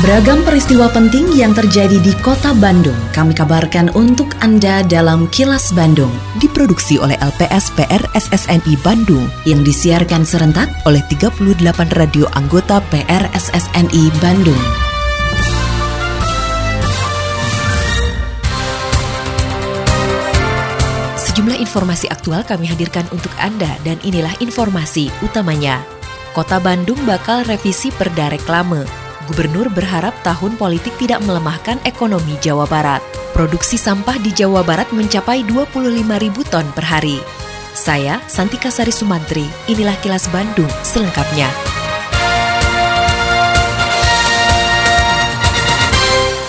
Beragam peristiwa penting yang terjadi di kota Bandung kami kabarkan untuk Anda dalam Kilas Bandung. Diproduksi oleh LPS PR SSNI Bandung yang disiarkan serentak oleh 38 radio anggota PR SSNI Bandung. Sejumlah informasi aktual kami hadirkan untuk Anda dan inilah informasi utamanya. Kota Bandung bakal revisi perda reklame Gubernur berharap tahun politik tidak melemahkan ekonomi Jawa Barat. Produksi sampah di Jawa Barat mencapai 25 ribu ton per hari. Saya, Santika Sari Sumantri, inilah kilas Bandung selengkapnya.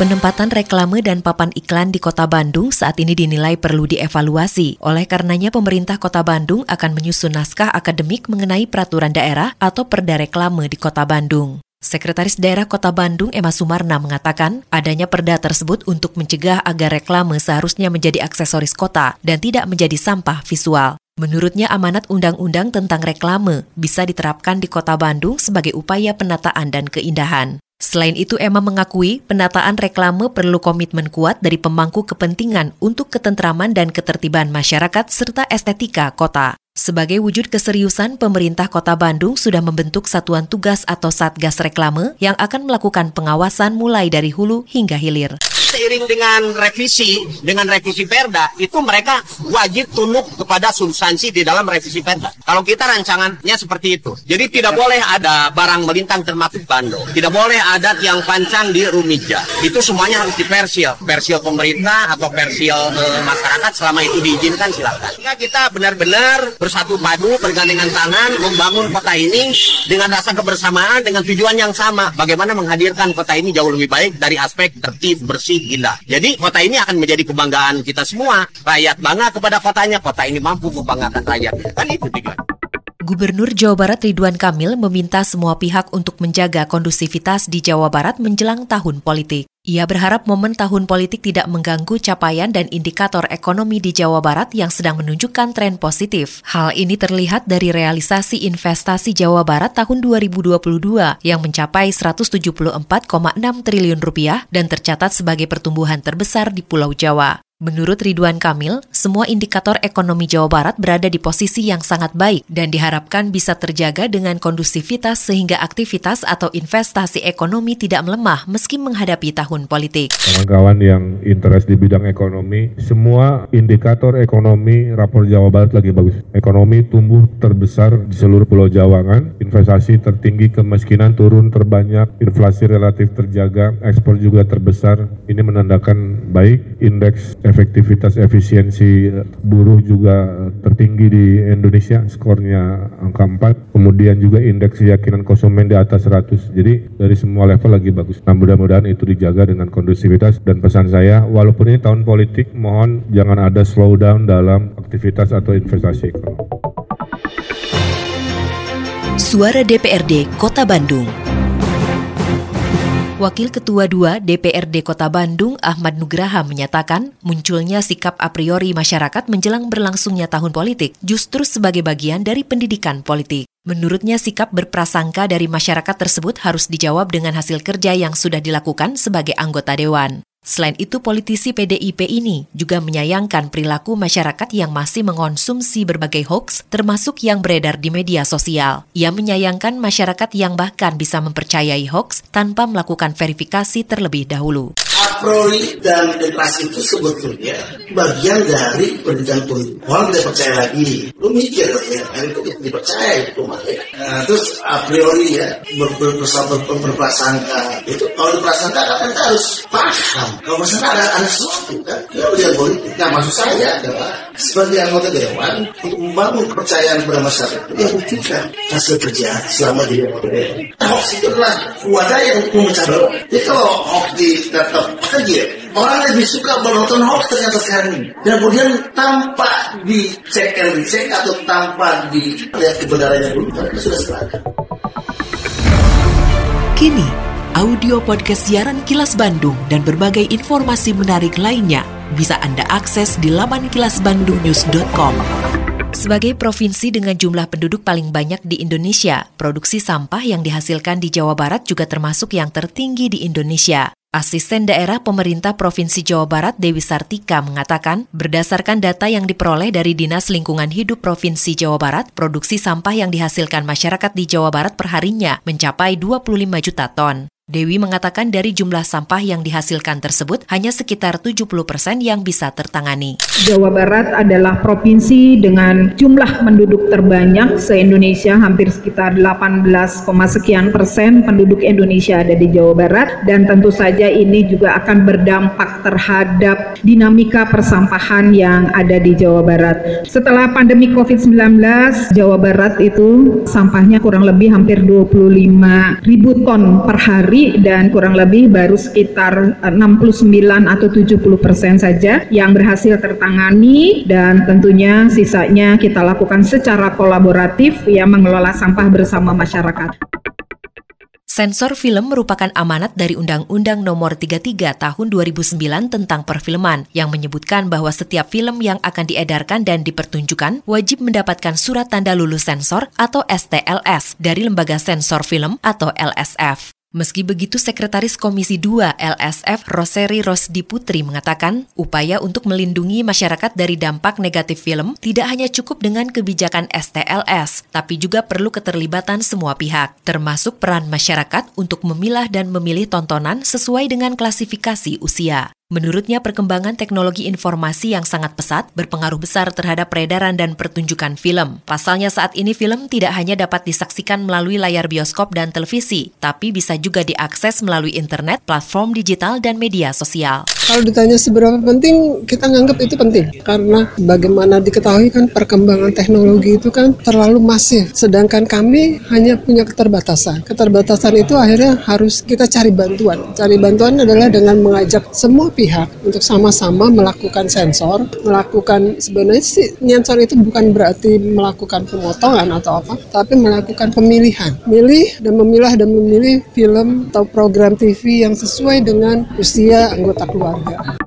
Penempatan reklame dan papan iklan di Kota Bandung saat ini dinilai perlu dievaluasi. Oleh karenanya pemerintah Kota Bandung akan menyusun naskah akademik mengenai peraturan daerah atau perda reklame di Kota Bandung. Sekretaris Daerah Kota Bandung Emma Sumarna mengatakan adanya perda tersebut untuk mencegah agar reklame seharusnya menjadi aksesoris kota dan tidak menjadi sampah visual. Menurutnya amanat undang-undang tentang reklame bisa diterapkan di Kota Bandung sebagai upaya penataan dan keindahan. Selain itu, Emma mengakui penataan reklame perlu komitmen kuat dari pemangku kepentingan untuk ketentraman dan ketertiban masyarakat serta estetika kota. Sebagai wujud keseriusan, pemerintah Kota Bandung sudah membentuk satuan tugas atau Satgas Reklame yang akan melakukan pengawasan mulai dari hulu hingga hilir seiring dengan revisi dengan revisi Perda itu mereka wajib tunduk kepada substansi di dalam revisi Perda. Kalau kita rancangannya seperti itu. Jadi tidak boleh ada barang melintang termasuk bando. Tidak boleh ada tiang pancang di Rumija. Itu semuanya harus dipersil. Persil pemerintah atau persil eh, masyarakat selama itu diizinkan silakan. Sehingga kita benar-benar bersatu padu bergandengan tangan membangun kota ini dengan rasa kebersamaan dengan tujuan yang sama. Bagaimana menghadirkan kota ini jauh lebih baik dari aspek tertib, bersih, indah. Jadi kota ini akan menjadi kebanggaan kita semua. Rakyat bangga kepada kotanya, kota ini mampu membanggakan rakyat. Kan itu tujuan. Gubernur Jawa Barat Ridwan Kamil meminta semua pihak untuk menjaga kondusivitas di Jawa Barat menjelang tahun politik. Ia berharap momen tahun politik tidak mengganggu capaian dan indikator ekonomi di Jawa Barat yang sedang menunjukkan tren positif. Hal ini terlihat dari realisasi investasi Jawa Barat tahun 2022 yang mencapai 174,6 triliun rupiah dan tercatat sebagai pertumbuhan terbesar di Pulau Jawa. Menurut Ridwan Kamil, semua indikator ekonomi Jawa Barat berada di posisi yang sangat baik dan diharapkan bisa terjaga dengan kondusivitas sehingga aktivitas atau investasi ekonomi tidak melemah meski menghadapi tahun politik. Kawan-kawan yang interest di bidang ekonomi, semua indikator ekonomi rapor Jawa Barat lagi bagus. Ekonomi tumbuh terbesar di seluruh Pulau Jawa kan, investasi tertinggi, kemiskinan turun terbanyak, inflasi relatif terjaga, ekspor juga terbesar. Ini menandakan baik indeks efektivitas efisiensi buruh juga tertinggi di Indonesia, skornya angka 4. Kemudian juga indeks keyakinan konsumen di atas 100. Jadi dari semua level lagi bagus. Nah mudah-mudahan itu dijaga dengan kondusivitas dan pesan saya, walaupun ini tahun politik, mohon jangan ada slowdown dalam aktivitas atau investasi ekonomi. Suara DPRD Kota Bandung Wakil Ketua 2 DPRD Kota Bandung Ahmad Nugraha menyatakan munculnya sikap a priori masyarakat menjelang berlangsungnya tahun politik justru sebagai bagian dari pendidikan politik. Menurutnya sikap berprasangka dari masyarakat tersebut harus dijawab dengan hasil kerja yang sudah dilakukan sebagai anggota dewan. Selain itu, politisi PDIP ini juga menyayangkan perilaku masyarakat yang masih mengonsumsi berbagai hoax, termasuk yang beredar di media sosial. Ia menyayangkan masyarakat yang bahkan bisa mempercayai hoax tanpa melakukan verifikasi terlebih dahulu priori dan demokrasi itu sebetulnya bagian dari pendidikan politik. Orang tidak percaya lagi. Lu mikir ya, kan itu dipercaya itu makanya. Nah, terus a priori ya ber, ber, ber, berprasangka itu kalau berprasangka kan kita harus paham. Kalau misalnya ada, ada sesuatu kan, ya udah politik. Nah maksud saya adalah sebagai anggota dewan untuk membangun kepercayaan kepada masyarakat yang buktikan hasil kerja selama di anggota dewan. Hoax itu adalah wadah yang memecah belah. Jadi kalau hoax di tetap saja orang lebih suka menonton hoax ternyata sekarang ini dan kemudian tanpa dicek dan dicek atau tanpa dilihat kebenarannya dulu mereka sudah sepakat. Kini, audio podcast siaran Kilas Bandung dan berbagai informasi menarik lainnya bisa Anda akses di laman kilasbandungnews.com. Sebagai provinsi dengan jumlah penduduk paling banyak di Indonesia, produksi sampah yang dihasilkan di Jawa Barat juga termasuk yang tertinggi di Indonesia. Asisten Daerah Pemerintah Provinsi Jawa Barat Dewi Sartika mengatakan, berdasarkan data yang diperoleh dari Dinas Lingkungan Hidup Provinsi Jawa Barat, produksi sampah yang dihasilkan masyarakat di Jawa Barat perharinya mencapai 25 juta ton. Dewi mengatakan dari jumlah sampah yang dihasilkan tersebut hanya sekitar 70 persen yang bisa tertangani. Jawa Barat adalah provinsi dengan jumlah penduduk terbanyak se-Indonesia hampir sekitar 18, sekian persen penduduk Indonesia ada di Jawa Barat dan tentu saja ini juga akan berdampak terhadap dinamika persampahan yang ada di Jawa Barat. Setelah pandemi COVID-19, Jawa Barat itu sampahnya kurang lebih hampir 25 ribu ton per hari dan kurang lebih baru sekitar 69 atau 70 persen saja yang berhasil tertangani dan tentunya sisanya kita lakukan secara kolaboratif yang mengelola sampah bersama masyarakat. Sensor film merupakan amanat dari Undang-Undang Nomor 33 Tahun 2009 tentang perfilman yang menyebutkan bahwa setiap film yang akan diedarkan dan dipertunjukkan wajib mendapatkan surat tanda lulus sensor atau STLS dari Lembaga Sensor Film atau LSF. Meski begitu, Sekretaris Komisi 2 LSF Roseri Rosdi Putri mengatakan, upaya untuk melindungi masyarakat dari dampak negatif film tidak hanya cukup dengan kebijakan STLS, tapi juga perlu keterlibatan semua pihak, termasuk peran masyarakat untuk memilah dan memilih tontonan sesuai dengan klasifikasi usia. Menurutnya perkembangan teknologi informasi yang sangat pesat berpengaruh besar terhadap peredaran dan pertunjukan film. Pasalnya saat ini film tidak hanya dapat disaksikan melalui layar bioskop dan televisi, tapi bisa juga diakses melalui internet, platform digital, dan media sosial. Kalau ditanya seberapa penting, kita nganggap itu penting. Karena bagaimana diketahui kan perkembangan teknologi itu kan terlalu masif. Sedangkan kami hanya punya keterbatasan. Keterbatasan itu akhirnya harus kita cari bantuan. Cari bantuan adalah dengan mengajak semua pihak untuk sama-sama melakukan sensor, melakukan sebenarnya sih sensor itu bukan berarti melakukan pemotongan atau apa, tapi melakukan pemilihan, milih dan memilah dan memilih film atau program TV yang sesuai dengan usia anggota keluarga.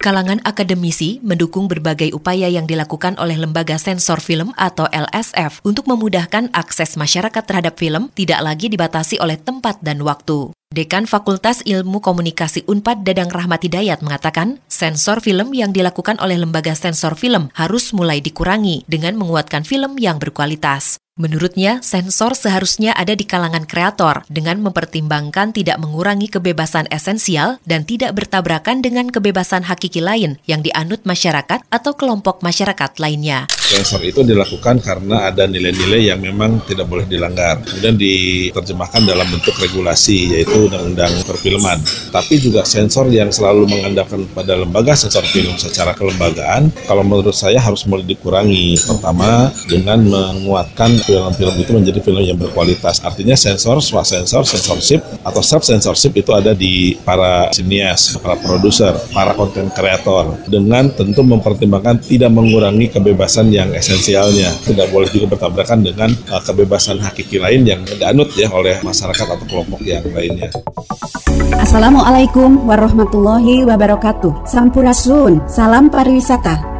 Kalangan akademisi mendukung berbagai upaya yang dilakukan oleh Lembaga Sensor Film atau LSF untuk memudahkan akses masyarakat terhadap film tidak lagi dibatasi oleh tempat dan waktu. Dekan Fakultas Ilmu Komunikasi Unpad Dadang Rahmat Hidayat mengatakan, sensor film yang dilakukan oleh lembaga sensor film harus mulai dikurangi dengan menguatkan film yang berkualitas. Menurutnya, sensor seharusnya ada di kalangan kreator dengan mempertimbangkan tidak mengurangi kebebasan esensial dan tidak bertabrakan dengan kebebasan hakiki lain yang dianut masyarakat atau kelompok masyarakat lainnya. Sensor itu dilakukan karena ada nilai-nilai yang memang tidak boleh dilanggar. Kemudian diterjemahkan dalam bentuk regulasi, yaitu undang-undang perfilman. Tapi juga sensor yang selalu mengandalkan pada lembaga sensor film secara kelembagaan, kalau menurut saya harus mulai dikurangi. Pertama, dengan menguatkan film-film itu menjadi film yang berkualitas. Artinya sensor, swasensor, sensorship atau sub sensorship itu ada di para sinias, para produser, para konten kreator dengan tentu mempertimbangkan tidak mengurangi kebebasan yang esensialnya. Tidak boleh juga bertabrakan dengan uh, kebebasan hakiki lain yang dianut ya oleh masyarakat atau kelompok yang lainnya. Assalamualaikum warahmatullahi wabarakatuh. Sampurasun, salam pariwisata.